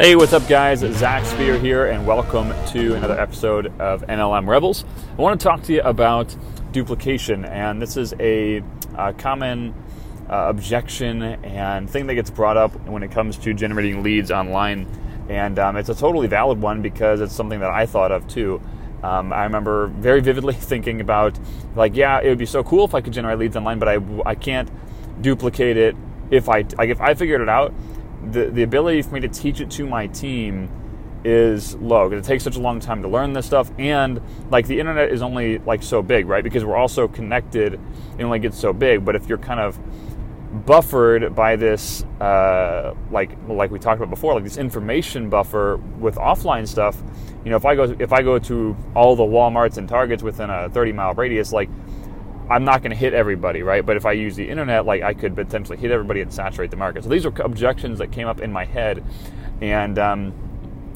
Hey, what's up, guys? Zach Spear here, and welcome to another episode of MLM Rebels. I want to talk to you about duplication, and this is a, a common uh, objection and thing that gets brought up when it comes to generating leads online. And um, it's a totally valid one because it's something that I thought of too. Um, I remember very vividly thinking about, like, yeah, it would be so cool if I could generate leads online, but I, I can't duplicate it if I like if I figured it out the, the ability for me to teach it to my team is low because it takes such a long time to learn this stuff. And like the internet is only like so big right? Because we're also connected it only gets so big. But if you're kind of buffered by this uh, like like we talked about before like this information buffer with offline stuff you know if i go if i go to all the walmarts and targets within a 30 mile radius like I'm not going to hit everybody, right? But if I use the internet, like I could potentially hit everybody and saturate the market. So these are objections that came up in my head, and um,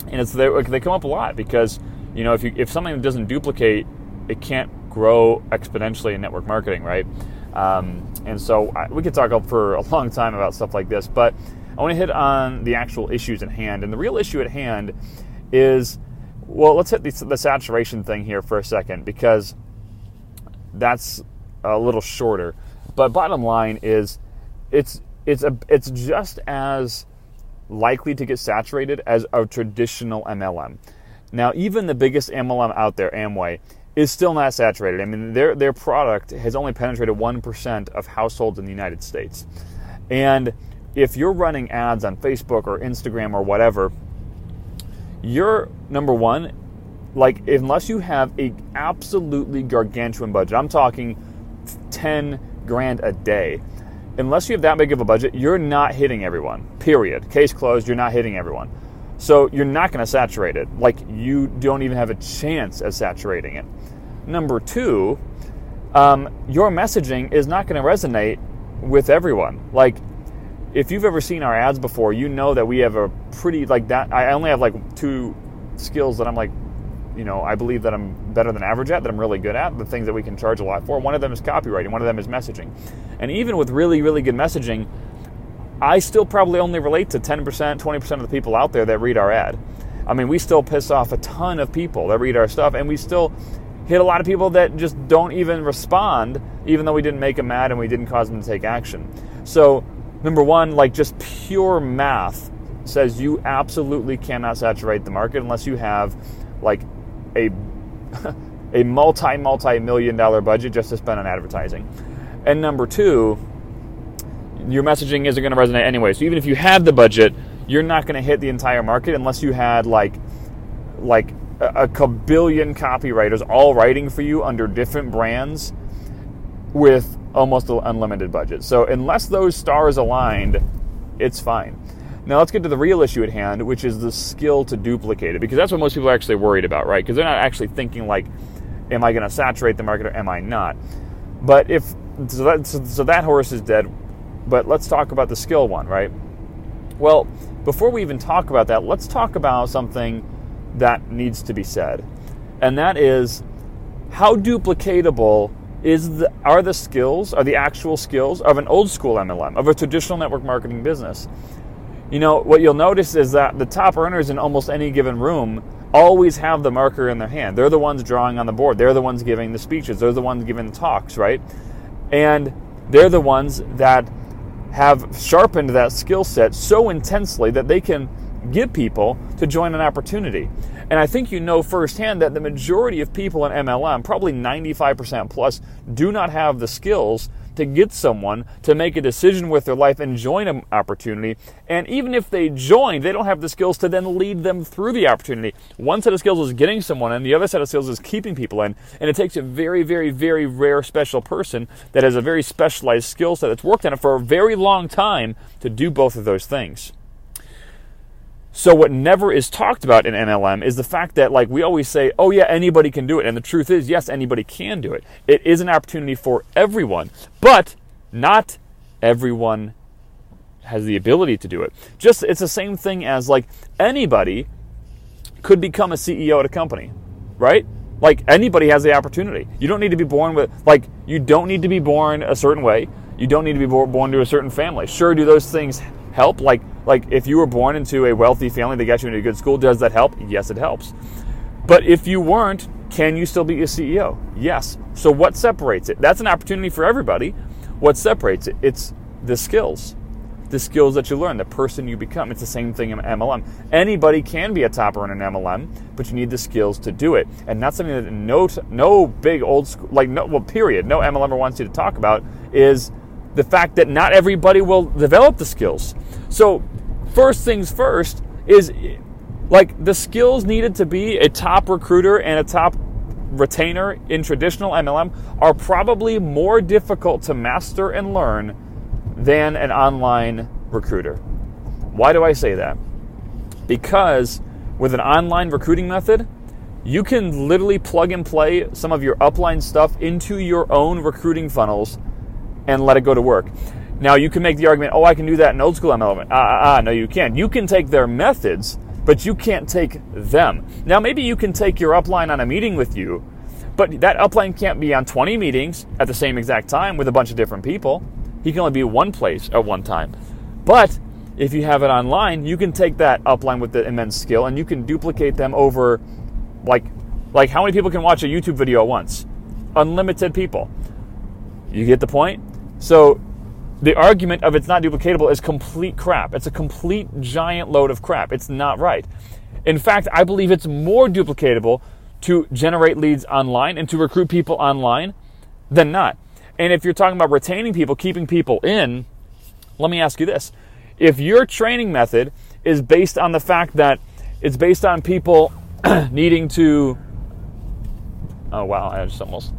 and it's they, come up a lot because you know if you if something doesn't duplicate, it can't grow exponentially in network marketing, right? Um, and so I, we could talk for a long time about stuff like this, but I want to hit on the actual issues at hand. And the real issue at hand is, well, let's hit the, the saturation thing here for a second because that's a little shorter. But bottom line is, it's it's a it's just as likely to get saturated as a traditional MLM. Now, even the biggest MLM out there, Amway, is still not saturated. I mean, their their product has only penetrated one percent of households in the United States, and if you're running ads on Facebook or Instagram or whatever, you're number one, like unless you have a absolutely gargantuan budget. I'm talking 10 grand a day. Unless you have that big of a budget, you're not hitting everyone. Period. Case closed, you're not hitting everyone. So you're not going to saturate it. Like you don't even have a chance at saturating it. Number two, um, your messaging is not going to resonate with everyone. Like if you've ever seen our ads before, you know that we have a pretty like that. I only have like two skills that I'm like you know, I believe that I'm better than average at, that I'm really good at, the things that we can charge a lot for. One of them is copywriting, one of them is messaging. And even with really, really good messaging, I still probably only relate to 10%, 20% of the people out there that read our ad. I mean, we still piss off a ton of people that read our stuff, and we still hit a lot of people that just don't even respond, even though we didn't make them mad and we didn't cause them to take action. So, number one, like just pure math says you absolutely cannot saturate the market unless you have like a a multi multi million dollar budget just to spend on advertising. And number two, your messaging isn't going to resonate anyway. So even if you have the budget, you're not going to hit the entire market unless you had like like a, a kabillion copywriters all writing for you under different brands with almost an unlimited budget. So unless those stars aligned, it's fine. Now let's get to the real issue at hand, which is the skill to duplicate it, because that's what most people are actually worried about, right? Because they're not actually thinking like, am I going to saturate the market or am I not? But if so that, so, that horse is dead. But let's talk about the skill one, right? Well, before we even talk about that, let's talk about something that needs to be said, and that is how duplicatable is the, are the skills, are the actual skills of an old school MLM, of a traditional network marketing business? You know, what you'll notice is that the top earners in almost any given room always have the marker in their hand. They're the ones drawing on the board. They're the ones giving the speeches. They're the ones giving the talks, right? And they're the ones that have sharpened that skill set so intensely that they can get people to join an opportunity. And I think you know firsthand that the majority of people in MLM, probably 95% plus, do not have the skills to get someone to make a decision with their life and join an opportunity. And even if they join, they don't have the skills to then lead them through the opportunity. One set of skills is getting someone in, the other set of skills is keeping people in. And it takes a very, very, very rare special person that has a very specialized skill set that's worked on it for a very long time to do both of those things. So what never is talked about in MLM is the fact that like we always say, "Oh yeah, anybody can do it." And the truth is, yes, anybody can do it. It is an opportunity for everyone, but not everyone has the ability to do it. Just it's the same thing as like anybody could become a CEO at a company, right? Like anybody has the opportunity. You don't need to be born with like you don't need to be born a certain way. You don't need to be born to a certain family. Sure, do those things help? Like like if you were born into a wealthy family that got you into a good school, does that help? Yes, it helps. But if you weren't, can you still be a CEO? Yes. So what separates it? That's an opportunity for everybody. What separates it? It's the skills. The skills that you learn, the person you become. It's the same thing in MLM. Anybody can be a topper in an MLM, but you need the skills to do it. And that's something that no no big old school like no well period, no MLMer wants you to talk about is the fact that not everybody will develop the skills. So, first things first is like the skills needed to be a top recruiter and a top retainer in traditional MLM are probably more difficult to master and learn than an online recruiter. Why do I say that? Because with an online recruiting method, you can literally plug and play some of your upline stuff into your own recruiting funnels and let it go to work. Now you can make the argument, oh, I can do that in old school MLM. Ah, ah, no, you can't. You can take their methods, but you can't take them. Now maybe you can take your upline on a meeting with you, but that upline can't be on 20 meetings at the same exact time with a bunch of different people. He can only be one place at one time. But if you have it online, you can take that upline with the immense skill and you can duplicate them over like like how many people can watch a YouTube video at once? Unlimited people. You get the point? So the argument of it's not duplicatable is complete crap. It's a complete giant load of crap. It's not right. In fact, I believe it's more duplicatable to generate leads online and to recruit people online than not. And if you're talking about retaining people, keeping people in, let me ask you this. If your training method is based on the fact that it's based on people needing to. Oh, wow, I just almost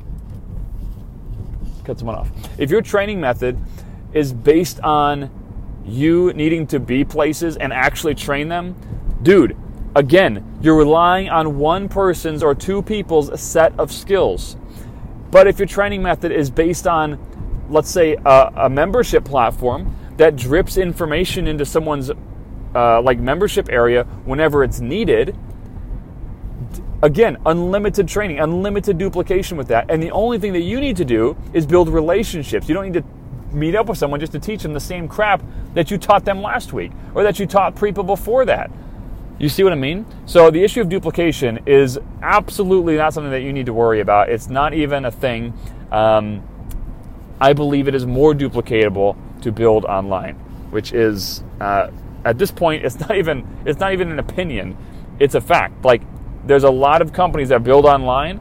cut someone off. If your training method is based on you needing to be places and actually train them, dude, again, you're relying on one person's or two people's set of skills. But if your training method is based on, let's say, a, a membership platform that drips information into someone's uh, like membership area whenever it's needed, Again, unlimited training, unlimited duplication with that. And the only thing that you need to do is build relationships. You don't need to meet up with someone just to teach them the same crap that you taught them last week or that you taught people before that. You see what I mean? So the issue of duplication is absolutely not something that you need to worry about. It's not even a thing. Um, I believe it is more duplicatable to build online, which is uh, at this point it's not even it's not even an opinion. It's a fact. Like there's a lot of companies that build online.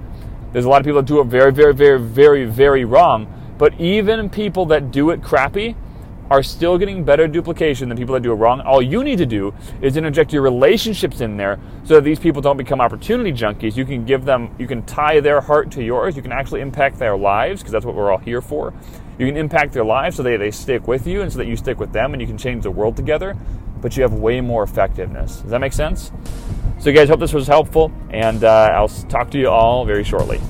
There's a lot of people that do it very, very, very, very, very wrong. But even people that do it crappy are still getting better duplication than people that do it wrong. All you need to do is interject your relationships in there so that these people don't become opportunity junkies. You can give them, you can tie their heart to yours. You can actually impact their lives because that's what we're all here for. You can impact their lives so they, they stick with you and so that you stick with them and you can change the world together, but you have way more effectiveness. Does that make sense? So, you guys, hope this was helpful, and uh, I'll talk to you all very shortly.